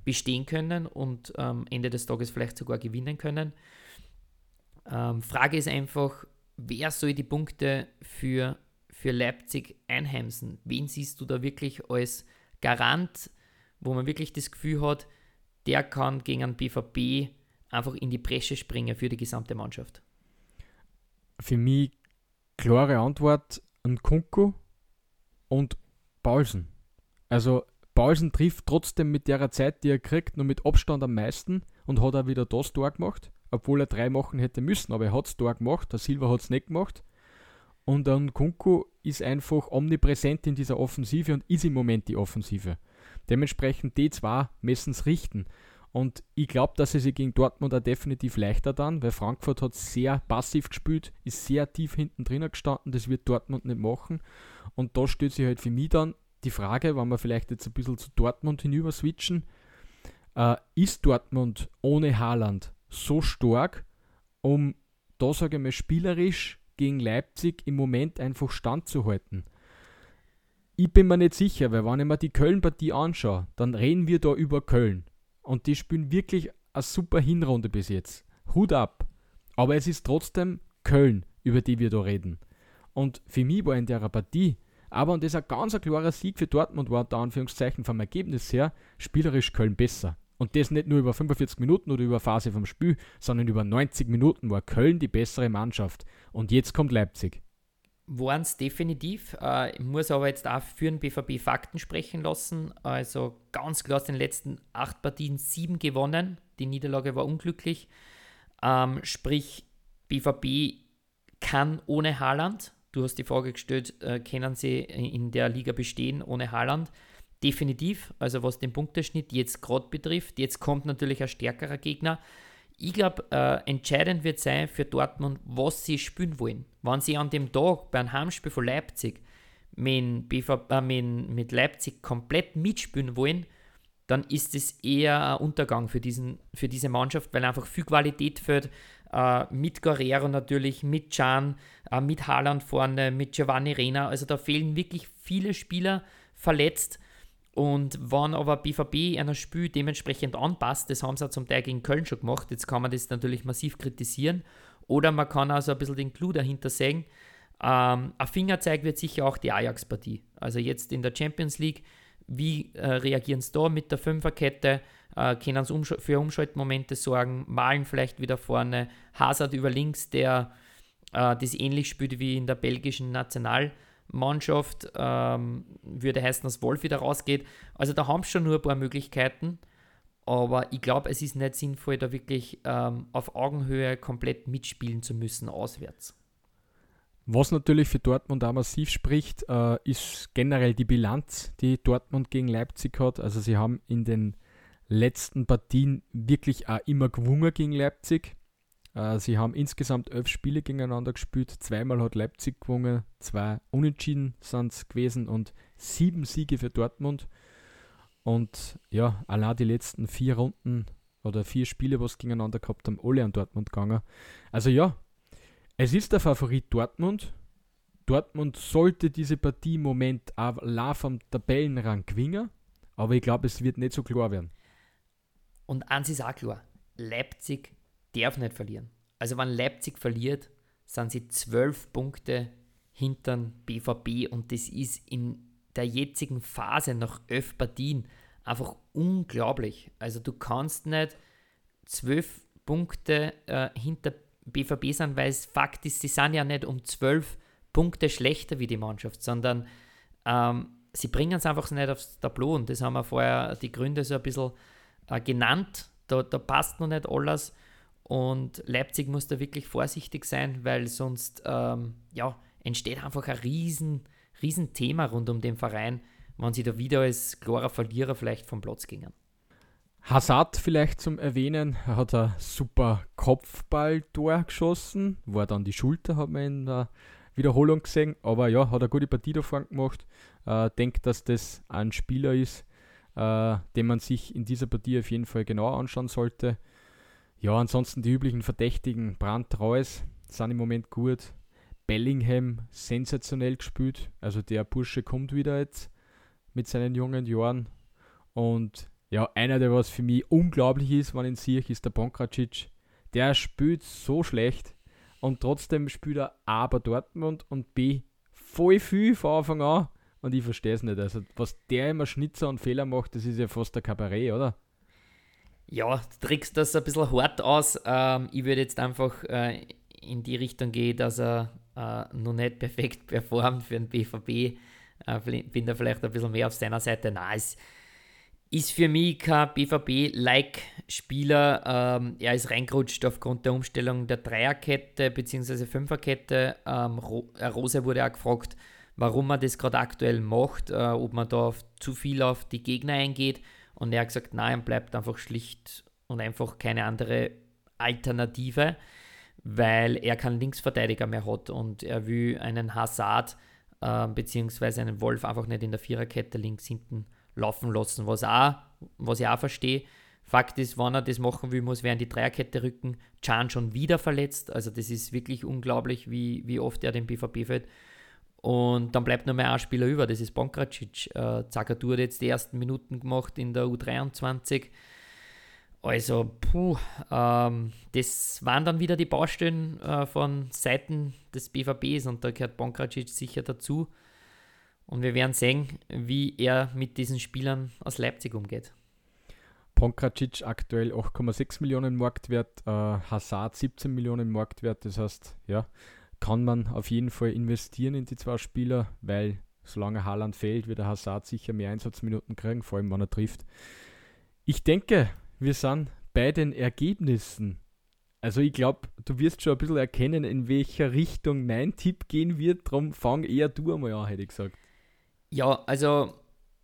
[SPEAKER 1] bestehen können und ähm, Ende des Tages vielleicht sogar gewinnen können. Ähm, Frage ist einfach, wer soll die Punkte für, für Leipzig einheimsen? Wen siehst du da wirklich als Garant wo man wirklich das Gefühl hat, der kann gegen einen BVB einfach in die Bresche springen für die gesamte Mannschaft?
[SPEAKER 2] Für mich klare Antwort an Kunku und Paulsen. Also Paulsen trifft trotzdem mit der Zeit, die er kriegt, nur mit Abstand am meisten und hat auch wieder das Tor gemacht, obwohl er drei machen hätte müssen, aber er hat es Tor gemacht, der Silva hat es nicht gemacht. Und dann Kunku ist einfach omnipräsent in dieser Offensive und ist im Moment die Offensive. Dementsprechend die zwei müssen es richten. Und ich glaube, dass sie sich gegen Dortmund auch definitiv leichter dann, weil Frankfurt hat sehr passiv gespielt, ist sehr tief hinten drinnen gestanden, das wird Dortmund nicht machen. Und da stellt sich halt für mich dann die Frage, wenn wir vielleicht jetzt ein bisschen zu Dortmund hinüber switchen, äh, ist Dortmund ohne Haaland so stark, um da sage ich mal spielerisch gegen Leipzig im Moment einfach standzuhalten? ich bin mir nicht sicher, weil wenn ich mir die Köln-Partie anschaue, dann reden wir da über Köln. Und die spielen wirklich eine super Hinrunde bis jetzt. Hut ab. Aber es ist trotzdem Köln, über die wir da reden. Und für mich war in der Partie, aber und das ein ganz klarer Sieg für Dortmund war, da Anführungszeichen vom Ergebnis her, spielerisch Köln besser. Und das nicht nur über 45 Minuten oder über Phase vom Spiel, sondern über 90 Minuten war Köln die bessere Mannschaft. Und jetzt kommt Leipzig.
[SPEAKER 1] Waren es definitiv. Äh, ich muss aber jetzt auch für den BVB Fakten sprechen lassen. Also ganz klar aus den letzten acht Partien sieben gewonnen. Die Niederlage war unglücklich. Ähm, sprich, BVB kann ohne Haaland. Du hast die Frage gestellt, äh, können sie in der Liga bestehen ohne Haaland? Definitiv. Also was den Punkteschnitt jetzt gerade betrifft. Jetzt kommt natürlich ein stärkerer Gegner. Ich glaube, äh, entscheidend wird sein für Dortmund, was sie spielen wollen. Wenn sie an dem Tag beim Heimspiel von Leipzig mit, BVB, äh, mit, mit Leipzig komplett mitspielen wollen, dann ist es eher ein Untergang für, diesen, für diese Mannschaft, weil einfach viel Qualität fehlt. Äh, mit Guerrero natürlich, mit Can, äh, mit Haaland vorne, mit Giovanni Rena. Also da fehlen wirklich viele Spieler verletzt. Und wenn aber BVB einer Spiel dementsprechend anpasst, das haben sie auch zum Teil gegen Köln schon gemacht, jetzt kann man das natürlich massiv kritisieren. Oder man kann also ein bisschen den Clou dahinter sehen. Ähm, ein Fingerzeig wird sicher auch die Ajax-Partie. Also jetzt in der Champions League, wie äh, reagieren sie da mit der Fünferkette? Äh, können sie umsch für Umschaltmomente sorgen? Malen vielleicht wieder vorne? Hazard über links, der äh, das ähnlich spielt wie in der belgischen National- Mannschaft, ähm, würde heißen, dass Wolf wieder rausgeht. Also da haben sie schon nur ein paar Möglichkeiten, aber ich glaube, es ist nicht sinnvoll, da wirklich ähm, auf Augenhöhe komplett mitspielen zu müssen, auswärts.
[SPEAKER 2] Was natürlich für Dortmund auch massiv spricht, äh, ist generell die Bilanz, die Dortmund gegen Leipzig hat. Also sie haben in den letzten Partien wirklich auch immer gewungen gegen Leipzig. Äh, sie haben insgesamt elf Spiele gegeneinander gespielt. Zweimal hat Leipzig gewonnen, zwei Unentschieden sind es gewesen und sieben Siege für Dortmund. Und ja, allein die letzten vier Runden oder vier Spiele, was gegeneinander gehabt haben, alle an Dortmund gegangen. Also ja, es ist der Favorit Dortmund. Dortmund sollte diese Partie im Moment auch vom Tabellenrang gewinnen, aber ich glaube, es wird nicht so klar werden.
[SPEAKER 1] Und eins ist auch klar: Leipzig darf nicht verlieren. Also wenn Leipzig verliert, sind sie zwölf Punkte hinter BVB und das ist in der jetzigen Phase nach elf Partien einfach unglaublich. Also du kannst nicht zwölf Punkte äh, hinter BVB sein, weil es Fakt ist, sie sind ja nicht um zwölf Punkte schlechter wie die Mannschaft, sondern ähm, sie bringen es einfach nicht aufs Tableau und das haben wir vorher die Gründe so ein bisschen äh, genannt. Da, da passt noch nicht alles. Und Leipzig muss da wirklich vorsichtig sein, weil sonst ähm, ja, entsteht einfach ein riesen, riesen Thema rund um den Verein, wenn sie da wieder als klarer Verlierer vielleicht vom Platz gingen.
[SPEAKER 2] Hazard vielleicht zum Erwähnen, er hat ein super Kopfballtor geschossen, war dann die Schulter, hat man in der Wiederholung gesehen, aber ja, hat eine gute Partie davon gemacht. Äh, denkt, dass das ein Spieler ist, äh, den man sich in dieser Partie auf jeden Fall genauer anschauen sollte. Ja, ansonsten die üblichen Verdächtigen. Brandt Reus sind im Moment gut. Bellingham sensationell gespielt. Also der Bursche kommt wieder jetzt mit seinen jungen Jahren. Und ja, einer, der was für mich unglaublich ist, wenn ich ihn sehe, ist der Bonkracic. Der spielt so schlecht und trotzdem spielt er A aber Dortmund und B voll viel von Anfang an. Und ich verstehe es nicht. Also, was der immer Schnitzer und Fehler macht, das ist ja fast ein Kabarett, oder?
[SPEAKER 1] Ja, du trickst das ein bisschen hart aus. Ähm, ich würde jetzt einfach äh, in die Richtung gehen, dass er äh, noch nicht perfekt performt für den BVB. Äh, bin da vielleicht ein bisschen mehr auf seiner Seite. Nein, es ist für mich kein BVB-like-Spieler. Ähm, er ist reingerutscht aufgrund der Umstellung der Dreierkette bzw. Fünferkette. Ähm, Rose wurde auch gefragt, warum man das gerade aktuell macht, äh, ob man da zu viel auf die Gegner eingeht. Und er hat gesagt, nein, bleibt einfach schlicht und einfach keine andere Alternative, weil er keinen Linksverteidiger mehr hat und er will einen Hazard äh, bzw. einen Wolf einfach nicht in der Viererkette links hinten laufen lassen, was, auch, was ich auch verstehe. Fakt ist, wenn er das machen will, muss er in die Dreierkette rücken. Can schon wieder verletzt, also das ist wirklich unglaublich, wie, wie oft er den BVB fällt. Und dann bleibt nur mehr ein Spieler über, das ist Bonkracic. Äh, Zagadou hat jetzt die ersten Minuten gemacht in der U23. Also, puh, ähm, das waren dann wieder die Baustellen äh, von Seiten des BVBs und da gehört Bonkracic sicher dazu. Und wir werden sehen, wie er mit diesen Spielern aus Leipzig umgeht.
[SPEAKER 2] Ponkracic aktuell 8,6 Millionen Marktwert, äh, Hazard 17 Millionen Marktwert. Das heißt, ja, kann man auf jeden Fall investieren in die zwei Spieler, weil solange Haaland fehlt, wird der Hazard sicher mehr Einsatzminuten kriegen, vor allem wenn er trifft. Ich denke, wir sind bei den Ergebnissen. Also ich glaube, du wirst schon ein bisschen erkennen, in welcher Richtung mein Tipp gehen wird. Darum fang eher du einmal an, hätte ich gesagt.
[SPEAKER 1] Ja, also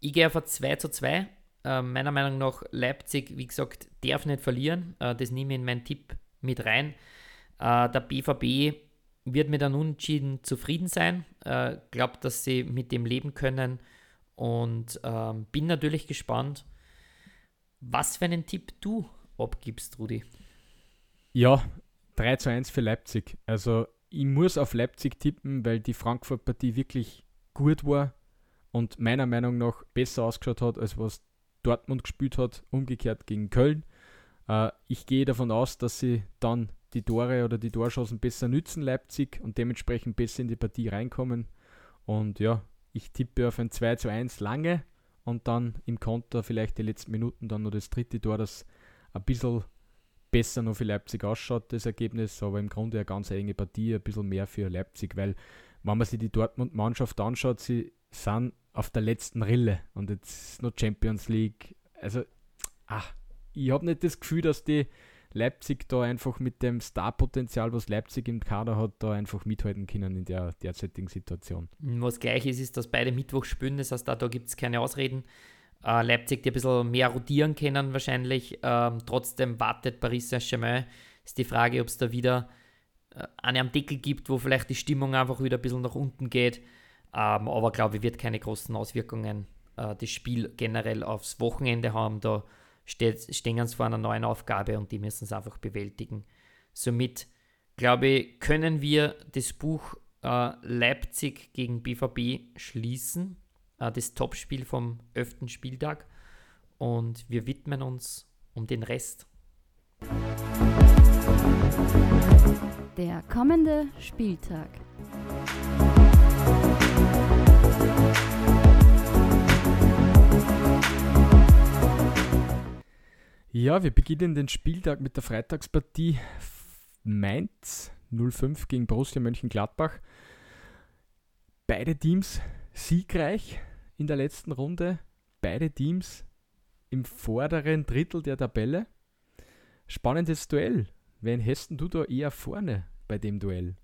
[SPEAKER 1] ich gehe auf 2 zu 2. Äh, meiner Meinung nach Leipzig, wie gesagt, darf nicht verlieren. Äh, das nehme ich in meinen Tipp mit rein. Äh, der BVB wird mit einem Unentschieden zufrieden sein. Äh, glaubt, dass sie mit dem leben können. Und ähm, bin natürlich gespannt, was für einen Tipp du abgibst, Rudi.
[SPEAKER 2] Ja, 3 zu 1 für Leipzig. Also ich muss auf Leipzig tippen, weil die Frankfurt-Partie wirklich gut war und meiner Meinung nach besser ausgeschaut hat, als was Dortmund gespielt hat, umgekehrt gegen Köln. Äh, ich gehe davon aus, dass sie dann die Tore oder die Torschancen besser nützen, Leipzig, und dementsprechend besser in die Partie reinkommen. Und ja, ich tippe auf ein 2 zu 1 lange und dann im Konter vielleicht die letzten Minuten dann noch das dritte Tor, das ein bisschen besser noch für Leipzig ausschaut, das Ergebnis, aber im Grunde eine ganz enge Partie, ein bisschen mehr für Leipzig, weil wenn man sich die Dortmund-Mannschaft anschaut, sie sind auf der letzten Rille und jetzt ist noch Champions League. Also, ach, ich habe nicht das Gefühl, dass die Leipzig da einfach mit dem Starpotenzial, was Leipzig im Kader hat, da einfach mithalten können in der derzeitigen Situation.
[SPEAKER 1] Was gleich ist, ist, dass beide Mittwoch spielen, das heißt, da, da gibt es keine Ausreden. Äh, Leipzig, die ein bisschen mehr rotieren können wahrscheinlich. Ähm, trotzdem wartet Paris Saint-Germain. Ist die Frage, ob es da wieder äh, eine am Deckel gibt, wo vielleicht die Stimmung einfach wieder ein bisschen nach unten geht. Ähm, aber glaube ich, wird keine großen Auswirkungen äh, das Spiel generell aufs Wochenende haben. Da steht, stehen sie vor einer neuen Aufgabe und die müssen es einfach bewältigen. Somit, glaube ich, können wir das Buch äh, Leipzig gegen BVB schließen, äh, das Topspiel vom 11. Spieltag. Und wir widmen uns um den Rest.
[SPEAKER 3] Der kommende Spieltag.
[SPEAKER 2] Ja, wir beginnen den Spieltag mit der Freitagspartie Mainz 05 gegen Borussia Mönchengladbach. Beide Teams siegreich in der letzten Runde. Beide Teams im vorderen Drittel der Tabelle. Spannendes Duell. Wen hättest du da eher vorne bei dem Duell?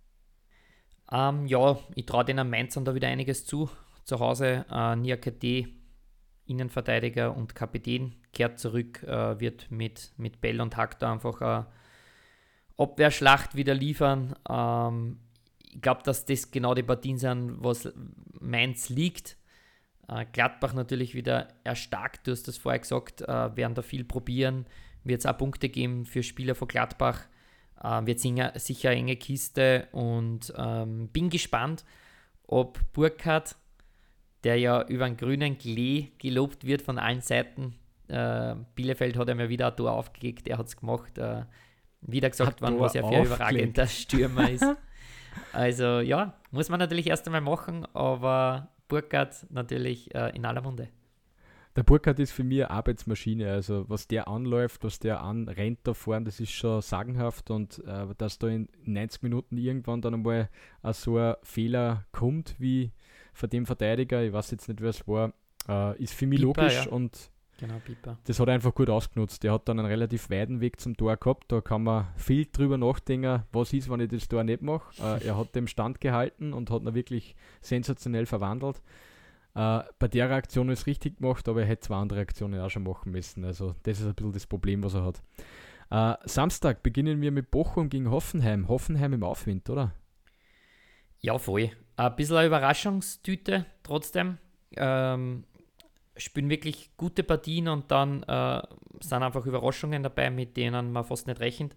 [SPEAKER 1] Ähm, ja, ich traue den Mainzern da wieder einiges zu. Zu Hause äh, Niakate, Innenverteidiger und Kapitän, kehrt zurück, äh, wird mit, mit Bell und Hack da einfach eine Abwehrschlacht wieder liefern. Ähm, ich glaube, dass das genau die Partien sind, was Mainz liegt. Äh, Gladbach natürlich wieder erstarkt, du hast das vorher gesagt, äh, werden da viel probieren. Wird es auch Punkte geben für Spieler von Gladbach. Äh, wird sicher eine enge Kiste und ähm, bin gespannt, ob Burkhardt, der ja über einen grünen Klee gelobt wird von allen Seiten, äh, Bielefeld hat er mir wieder ein Tor aufgelegt, er hat es gemacht. Äh, wieder gesagt worden, was er für ein überragender Stürmer ist. Also ja, muss man natürlich erst einmal machen, aber Burkhardt natürlich äh, in aller Munde.
[SPEAKER 2] Der Burkhardt ist für mich eine Arbeitsmaschine. Also was der anläuft, was der anrennt da vorne, das ist schon sagenhaft. Und äh, dass da in 90 Minuten irgendwann dann einmal so ein Fehler kommt wie von dem Verteidiger, ich weiß jetzt nicht, wer es war, äh, ist für mich Pieper, logisch ja. und
[SPEAKER 1] Genau.
[SPEAKER 2] Das hat er einfach gut ausgenutzt. Der hat dann einen relativ weiten Weg zum Tor gehabt. Da kann man viel drüber nachdenken, was ist, wenn ich das Tor nicht mache. Äh, er hat dem Stand gehalten und hat ihn wirklich sensationell verwandelt. Äh, bei der Reaktion ist es richtig gemacht, aber er hätte zwei andere Aktionen auch schon machen müssen. Also das ist ein bisschen das Problem, was er hat. Äh, Samstag beginnen wir mit Bochum gegen Hoffenheim. Hoffenheim im Aufwind, oder?
[SPEAKER 1] Ja, voll. Ein bisschen eine Überraschungstüte trotzdem. Ähm, spielen wirklich gute Partien und dann äh, sind einfach Überraschungen dabei, mit denen man fast nicht rechnet.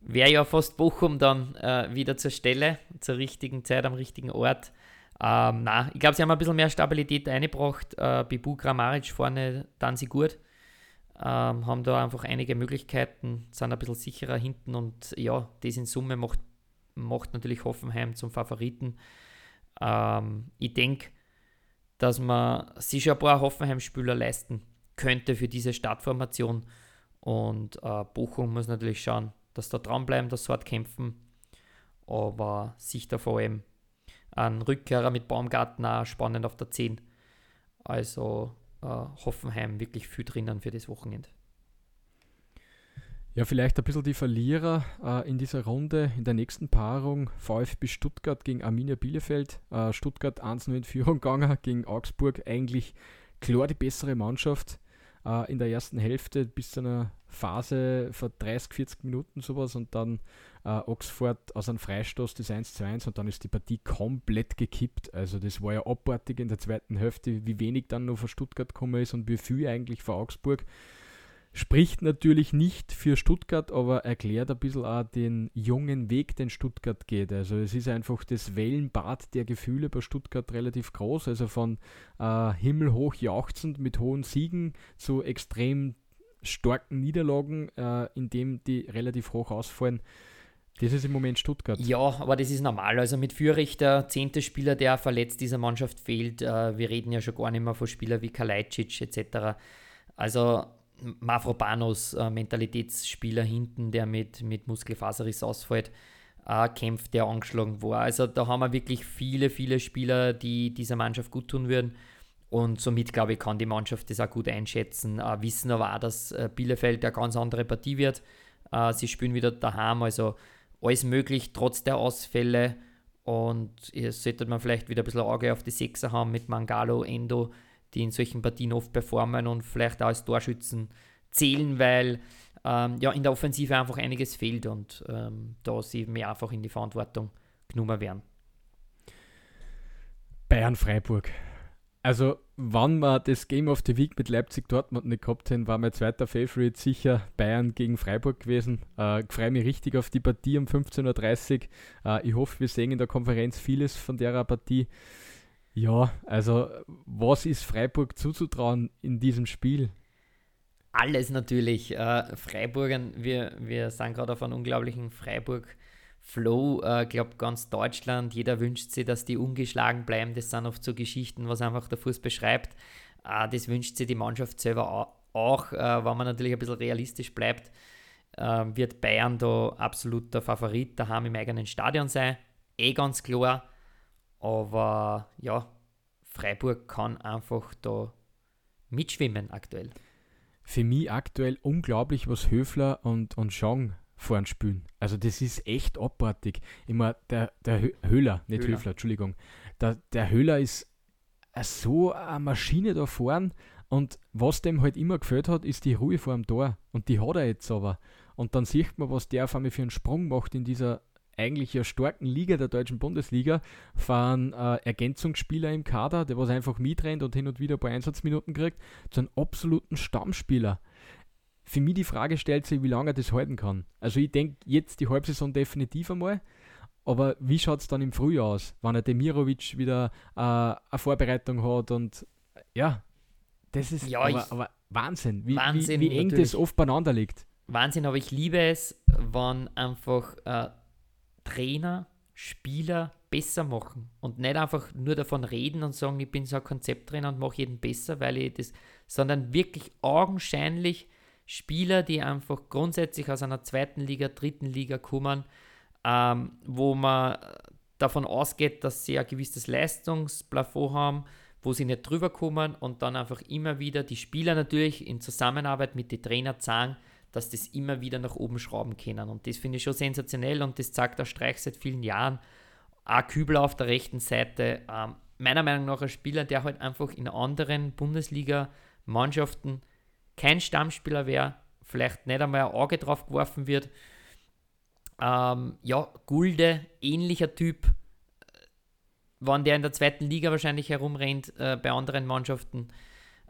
[SPEAKER 1] Wäre ja fast Bochum dann äh, wieder zur Stelle, zur richtigen Zeit, am richtigen Ort. Ähm, na, ich glaube, sie haben ein bisschen mehr Stabilität eingebracht. Äh, Bibu Grammaric vorne dann sie gut. Ähm, haben da einfach einige Möglichkeiten, sind ein bisschen sicherer hinten und ja, das in Summe macht, macht natürlich Hoffenheim zum Favoriten. Ähm, ich denke, dass man sich ein paar Hoffenheim-Spieler leisten könnte für diese Startformation. Und äh, Bochum muss natürlich schauen, dass da dranbleiben, dass sie hart kämpfen. aber sich da vor allem ein Rückkehrer mit Baumgarten auch spannend auf der 10. Also äh, Hoffenheim wirklich viel drinnen für das Wochenende.
[SPEAKER 2] Ja, vielleicht ein bisschen die Verlierer äh, in dieser Runde. In der nächsten Paarung VfB Stuttgart gegen Arminia Bielefeld. Äh, Stuttgart 1-0 in Führung gegangen gegen Augsburg. Eigentlich klar die bessere Mannschaft äh, in der ersten Hälfte bis zu einer Phase vor 30, 40 Minuten sowas und dann äh, Oxford aus einem Freistoß das 1-2-1 und dann ist die Partie komplett gekippt. Also das war ja abartig in der zweiten Hälfte, wie wenig dann noch von Stuttgart gekommen ist und wie viel eigentlich von Augsburg. Spricht natürlich nicht für Stuttgart, aber erklärt ein bisschen auch den jungen Weg, den Stuttgart geht. Also es ist einfach das Wellenbad der Gefühle bei Stuttgart relativ groß. Also von äh, himmelhoch jauchzend mit hohen Siegen zu extrem starken Niederlagen, äh, in dem die relativ hoch ausfallen. Das ist im Moment Stuttgart.
[SPEAKER 1] Ja, aber das ist normal. Also mit Fürich, der zehnte Spieler, der verletzt dieser Mannschaft fehlt. Äh, wir reden ja schon gar nicht mehr von Spielern wie Kalajdzic etc. Also Mavropanos, äh, Mentalitätsspieler hinten, der mit, mit Muskelfaserriss ausfällt, äh, kämpft, der angeschlagen war. Also da haben wir wirklich viele, viele Spieler, die dieser Mannschaft gut tun würden. Und somit, glaube ich, kann die Mannschaft das auch gut einschätzen. Äh, wissen aber auch, dass äh, Bielefeld eine ganz andere Partie wird. Äh, sie spielen wieder daheim, also alles möglich, trotz der Ausfälle. Und hier sollte man vielleicht wieder ein bisschen Auge auf die Sechser haben mit Mangalo, Endo, die in solchen Partien oft performen und vielleicht auch als Torschützen zählen, weil ähm, ja in der Offensive einfach einiges fehlt und ähm, da sie mehr einfach in die Verantwortung genommen werden.
[SPEAKER 2] Bayern Freiburg. Also, wann wir das Game of the Week mit Leipzig Dortmund nicht gehabt hätten, war mein zweiter Favorite sicher Bayern gegen Freiburg gewesen. Äh, ich freue mich richtig auf die Partie um 15.30 Uhr. Äh, ich hoffe, wir sehen in der Konferenz vieles von der Partie. Ja, also was ist Freiburg zuzutrauen in diesem Spiel?
[SPEAKER 1] Alles natürlich. Äh, Freiburgern, wir, wir sind gerade auf einem unglaublichen Freiburg-Flow. Ich äh, glaube, ganz Deutschland, jeder wünscht sich, dass die ungeschlagen bleiben. Das sind oft so Geschichten, was einfach der Fuß beschreibt. Äh, das wünscht sich die Mannschaft selber auch, äh, wenn man natürlich ein bisschen realistisch bleibt. Äh, wird Bayern da absolut der Favorit daheim im eigenen Stadion sein. Eh ganz klar. Aber ja, Freiburg kann einfach da mitschwimmen aktuell.
[SPEAKER 2] Für mich aktuell unglaublich, was Höfler und, und Schong vorn spielen. Also das ist echt abartig. Immer der, der Höhler, nicht Höhler, Höfler, Entschuldigung. Der, der Höhler ist so eine Maschine da vorn und was dem halt immer gefällt hat, ist die Ruhe vor dem Tor. Und die hat er jetzt aber. Und dann sieht man, was der auf einmal für einen Sprung macht in dieser eigentlich ja starken Liga der deutschen Bundesliga fahren äh, Ergänzungsspieler im Kader, der was einfach mitrennt und hin und wieder ein paar Einsatzminuten kriegt, zu einem absoluten Stammspieler. Für mich die Frage stellt sich, wie lange er das halten kann. Also ich denke jetzt die Halbsaison definitiv einmal, aber wie schaut es dann im Frühjahr aus, wenn er Demirovic wieder äh, eine Vorbereitung hat und ja, das ist
[SPEAKER 1] ja,
[SPEAKER 2] aber, aber, Wahnsinn, wie,
[SPEAKER 1] Wahnsinn,
[SPEAKER 2] wie, wie eng natürlich. das oft beieinander liegt.
[SPEAKER 1] Wahnsinn, aber ich liebe es, wenn einfach äh, Trainer, Spieler besser machen und nicht einfach nur davon reden und sagen, ich bin so ein Konzepttrainer und mache jeden besser, weil ich das, sondern wirklich augenscheinlich Spieler, die einfach grundsätzlich aus einer zweiten Liga, dritten Liga kommen, ähm, wo man davon ausgeht, dass sie ein gewisses Leistungsplafond haben, wo sie nicht drüber kommen und dann einfach immer wieder die Spieler natürlich in Zusammenarbeit mit den Trainern sagen, dass das immer wieder nach oben schrauben können. Und das finde ich schon sensationell und das zeigt der Streich seit vielen Jahren. Auch Kübler auf der rechten Seite, ähm, meiner Meinung nach ein Spieler, der halt einfach in anderen Bundesliga-Mannschaften kein Stammspieler wäre, vielleicht nicht einmal ein Auge drauf geworfen wird. Ähm, ja, Gulde, ähnlicher Typ, wann der in der zweiten Liga wahrscheinlich herumrennt, äh, bei anderen Mannschaften,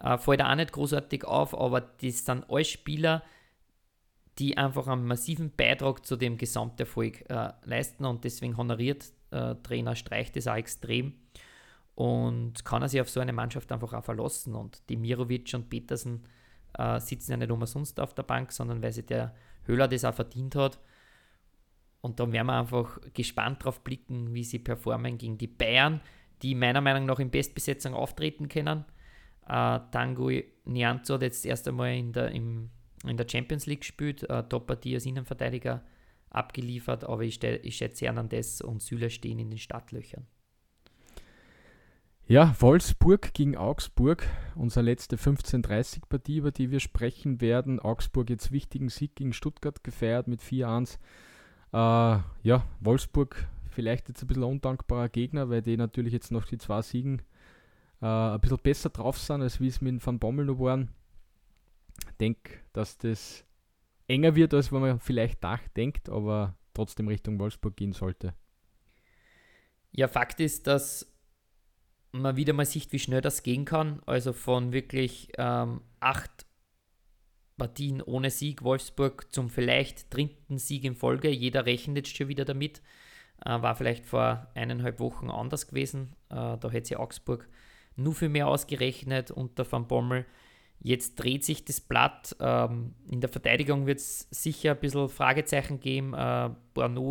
[SPEAKER 1] äh, fällt er auch nicht großartig auf, aber das sind alle Spieler, die einfach einen massiven Beitrag zu dem Gesamterfolg äh, leisten und deswegen honoriert äh, Trainer Streich das auch extrem und kann er sich auf so eine Mannschaft einfach auch verlassen und die Mirovic und Petersen äh, sitzen ja nicht umsonst auf der Bank, sondern weil sich der Höhler das auch verdient hat und da werden wir einfach gespannt drauf blicken, wie sie performen gegen die Bayern, die meiner Meinung nach in Bestbesetzung auftreten können. Äh, Tango Nianzo hat jetzt erst einmal in der, im in der Champions League gespielt, äh, Top-Partie als Innenverteidiger abgeliefert, aber ich, ich schätze Hernandez und Süle stehen in den Startlöchern.
[SPEAKER 2] Ja, Wolfsburg gegen Augsburg, unsere letzte 15:30-Partie, über die wir sprechen werden. Augsburg jetzt wichtigen Sieg gegen Stuttgart gefeiert mit 4-1. Äh, ja, Wolfsburg vielleicht jetzt ein bisschen undankbarer Gegner, weil die natürlich jetzt noch die zwei Siegen äh, ein bisschen besser drauf sind, als wie es mit Van Bommel noch waren. Denke, dass das enger wird, als wenn man vielleicht denkt, aber trotzdem Richtung Wolfsburg gehen sollte.
[SPEAKER 1] Ja, Fakt ist, dass man wieder mal sieht, wie schnell das gehen kann. Also von wirklich ähm, acht Partien ohne Sieg Wolfsburg zum vielleicht dritten Sieg in Folge. Jeder rechnet jetzt schon wieder damit. Äh, war vielleicht vor eineinhalb Wochen anders gewesen. Äh, da hätte sie Augsburg nur für mehr ausgerechnet unter Van Bommel. Jetzt dreht sich das Blatt. Ähm, in der Verteidigung wird es sicher ein bisschen Fragezeichen geben. Äh,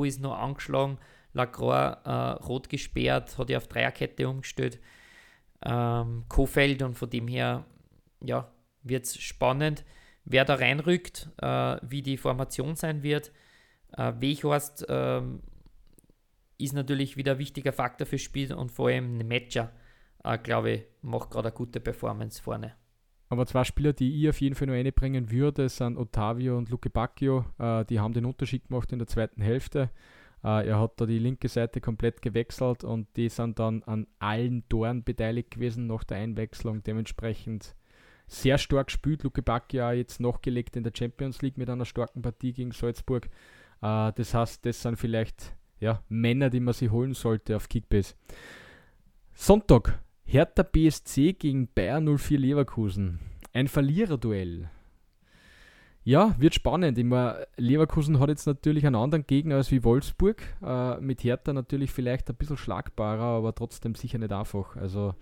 [SPEAKER 1] ist nur angeschlagen. Lacroix äh, rot gesperrt, hat ja auf Dreierkette umgestellt. Ähm, Kofeld und von dem her ja, wird es spannend, wer da reinrückt, äh, wie die Formation sein wird. Äh, Weghorst äh, ist natürlich wieder ein wichtiger Faktor fürs Spiel und vor allem ein Matcher, äh, glaube ich, macht gerade eine gute Performance vorne.
[SPEAKER 2] Aber zwei Spieler, die ich auf jeden Fall noch einbringen würde, sind Ottavio und Luke Bacchio. Äh, die haben den Unterschied gemacht in der zweiten Hälfte. Äh, er hat da die linke Seite komplett gewechselt und die sind dann an allen Toren beteiligt gewesen nach der Einwechslung. Dementsprechend sehr stark gespielt. Luke Bacchio jetzt nachgelegt in der Champions League mit einer starken Partie gegen Salzburg. Äh, das heißt, das sind vielleicht ja, Männer, die man sich holen sollte auf Kickbase. Sonntag, Hertha BSC gegen Bayern 04 Leverkusen. Ein Verliererduell. Ja, wird spannend. Ich meine, Leverkusen hat jetzt natürlich einen anderen Gegner als wie Wolfsburg. Äh, mit Hertha natürlich vielleicht ein bisschen schlagbarer, aber trotzdem sicher nicht einfach. Also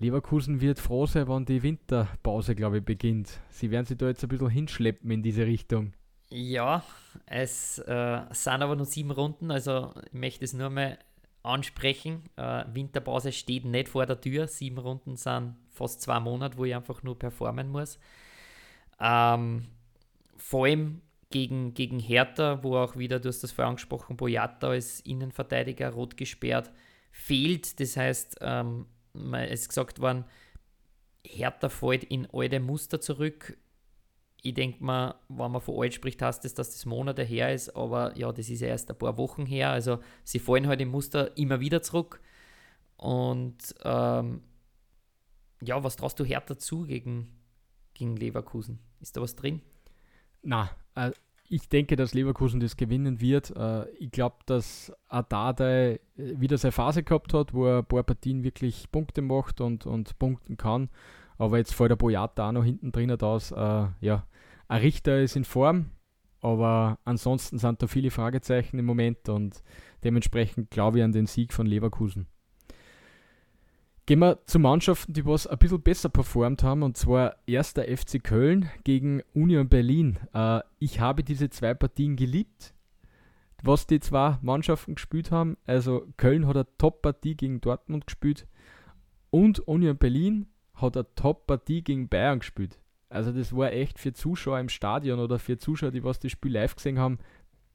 [SPEAKER 2] Leverkusen wird froh sein, wenn die Winterpause, glaube ich, beginnt. Sie werden sich da jetzt ein bisschen hinschleppen in diese Richtung.
[SPEAKER 1] Ja, es äh, sind aber nur sieben Runden, also ich möchte es nur mal ansprechen. Äh, Winterpause steht nicht vor der Tür. Sieben Runden sind fast zwei Monate, wo ich einfach nur performen muss. Ähm, vor allem gegen, gegen Hertha, wo auch wieder, du hast das vorher angesprochen, Boyata als Innenverteidiger rot gesperrt fehlt. Das heißt, ähm, es ist gesagt worden, Hertha fällt in alte Muster zurück. Ich denke mal, wenn man von alt spricht, heißt das, dass das Monate her ist, aber ja, das ist ja erst ein paar Wochen her. Also sie fallen halt im Muster immer wieder zurück. Und ähm, ja, was traust du Hertha zu gegen, gegen Leverkusen? Ist da was drin?
[SPEAKER 2] Na, äh, ich denke, dass Leverkusen das gewinnen wird. Äh, ich glaube, dass Adade äh, wieder seine Phase gehabt hat, wo er ein paar Partien wirklich Punkte macht und, und punkten kann. Aber jetzt fällt der Boyata auch noch hinten drin aus. Äh, ja, ein Richter ist in Form, aber ansonsten sind da viele Fragezeichen im Moment und dementsprechend glaube ich an den Sieg von Leverkusen. Gehen wir zu Mannschaften, die was ein bisschen besser performt haben, und zwar erster FC Köln gegen Union Berlin. Äh, ich habe diese zwei Partien geliebt, was die zwei Mannschaften gespielt haben. Also Köln hat eine Top-Partie gegen Dortmund gespielt und Union Berlin hat eine Top-Partie gegen Bayern gespielt. Also das war echt für Zuschauer im Stadion oder für Zuschauer, die was das Spiel live gesehen haben,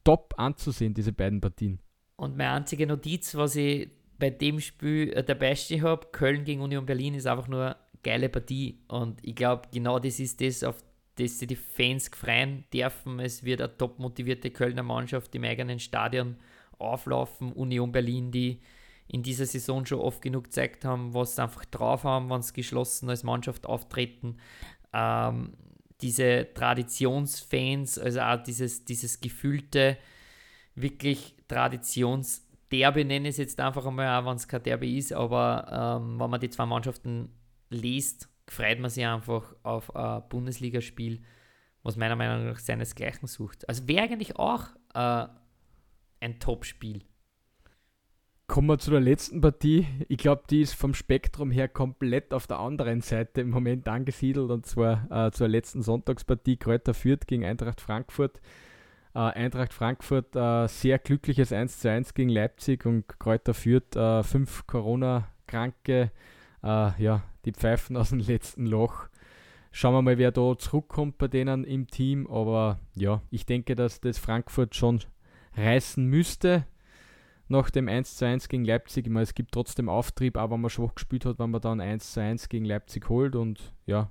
[SPEAKER 2] top anzusehen, diese beiden Partien.
[SPEAKER 1] Und meine einzige Notiz, was ich bei dem Spiel äh, dabei stehen habe, Köln gegen Union Berlin, ist einfach nur eine geile Partie. Und ich glaube, genau das ist das, auf das sie die Fans freuen dürfen. Es wird eine top motivierte Kölner Mannschaft im eigenen Stadion auflaufen. Union Berlin, die in dieser Saison schon oft genug gezeigt haben, was sie einfach drauf haben, wenn sie geschlossen als Mannschaft auftreten. Ähm, diese Traditionsfans, also auch dieses, dieses gefühlte, wirklich Traditions- Derby nenne ich es jetzt einfach einmal, auch wenn es kein Derby ist, aber ähm, wenn man die zwei Mannschaften liest, freut man sich einfach auf ein Bundesligaspiel, was meiner Meinung nach seinesgleichen sucht. Also wäre eigentlich auch äh, ein Top-Spiel.
[SPEAKER 2] Kommen wir zu der letzten Partie. Ich glaube, die ist vom Spektrum her komplett auf der anderen Seite im Moment angesiedelt und zwar äh, zur letzten Sonntagspartie Kräuter Fürth gegen Eintracht Frankfurt. Äh, Eintracht Frankfurt äh, sehr glückliches 1 zu 1 gegen Leipzig und Kräuter führt äh, fünf Corona-Kranke. Äh, ja, die pfeifen aus dem letzten Loch. Schauen wir mal, wer da zurückkommt bei denen im Team. Aber ja, ich denke, dass das Frankfurt schon reißen müsste nach dem 1 zu 1 gegen Leipzig. Ich meine, es gibt trotzdem Auftrieb, aber wenn man schwach gespielt hat, wenn man dann 1 zu 1 gegen Leipzig holt. Und ja,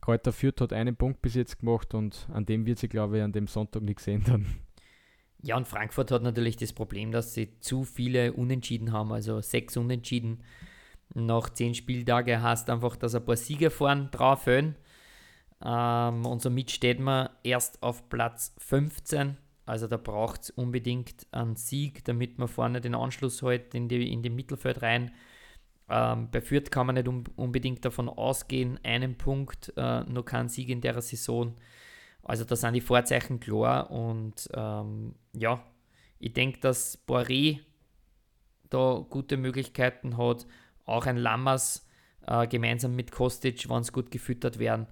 [SPEAKER 2] Kräuter Fürth hat einen Punkt bis jetzt gemacht und an dem wird sich, glaube ich, an dem Sonntag nichts ändern.
[SPEAKER 1] Ja, und Frankfurt hat natürlich das Problem, dass sie zu viele Unentschieden haben, also sechs Unentschieden. Nach zehn Spieltagen heißt einfach, dass ein paar Sieger vorn drauf fehlen. Ähm, und somit steht man erst auf Platz 15. Also da braucht es unbedingt einen Sieg, damit man vorne den Anschluss hält in die, in die Mittelfeld rein. Ähm, bei Fürth kann man nicht un unbedingt davon ausgehen, einen Punkt, äh, noch kein Sieg in der Saison. Also da sind die Vorzeichen klar und ähm, ja, ich denke, dass Boré da gute Möglichkeiten hat. Auch ein Lammers äh, gemeinsam mit Kostic, wenn es gut gefüttert werden.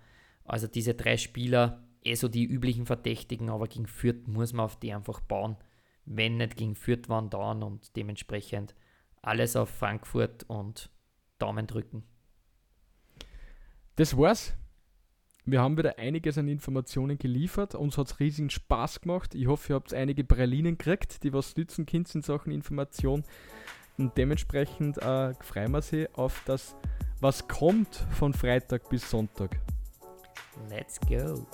[SPEAKER 1] Also diese drei Spieler, eh so die üblichen Verdächtigen, aber gegen Fürth muss man auf die einfach bauen. Wenn nicht gegen Fürth, wann dann und dementsprechend alles auf Frankfurt und Daumen drücken.
[SPEAKER 2] Das war's. Wir haben wieder einiges an Informationen geliefert. Uns hat es riesigen Spaß gemacht. Ich hoffe, ihr habt einige Pralinen gekriegt, die was nützen können in Sachen Information. Und dementsprechend äh, freuen wir sie auf das, was kommt von Freitag bis Sonntag.
[SPEAKER 1] Let's go.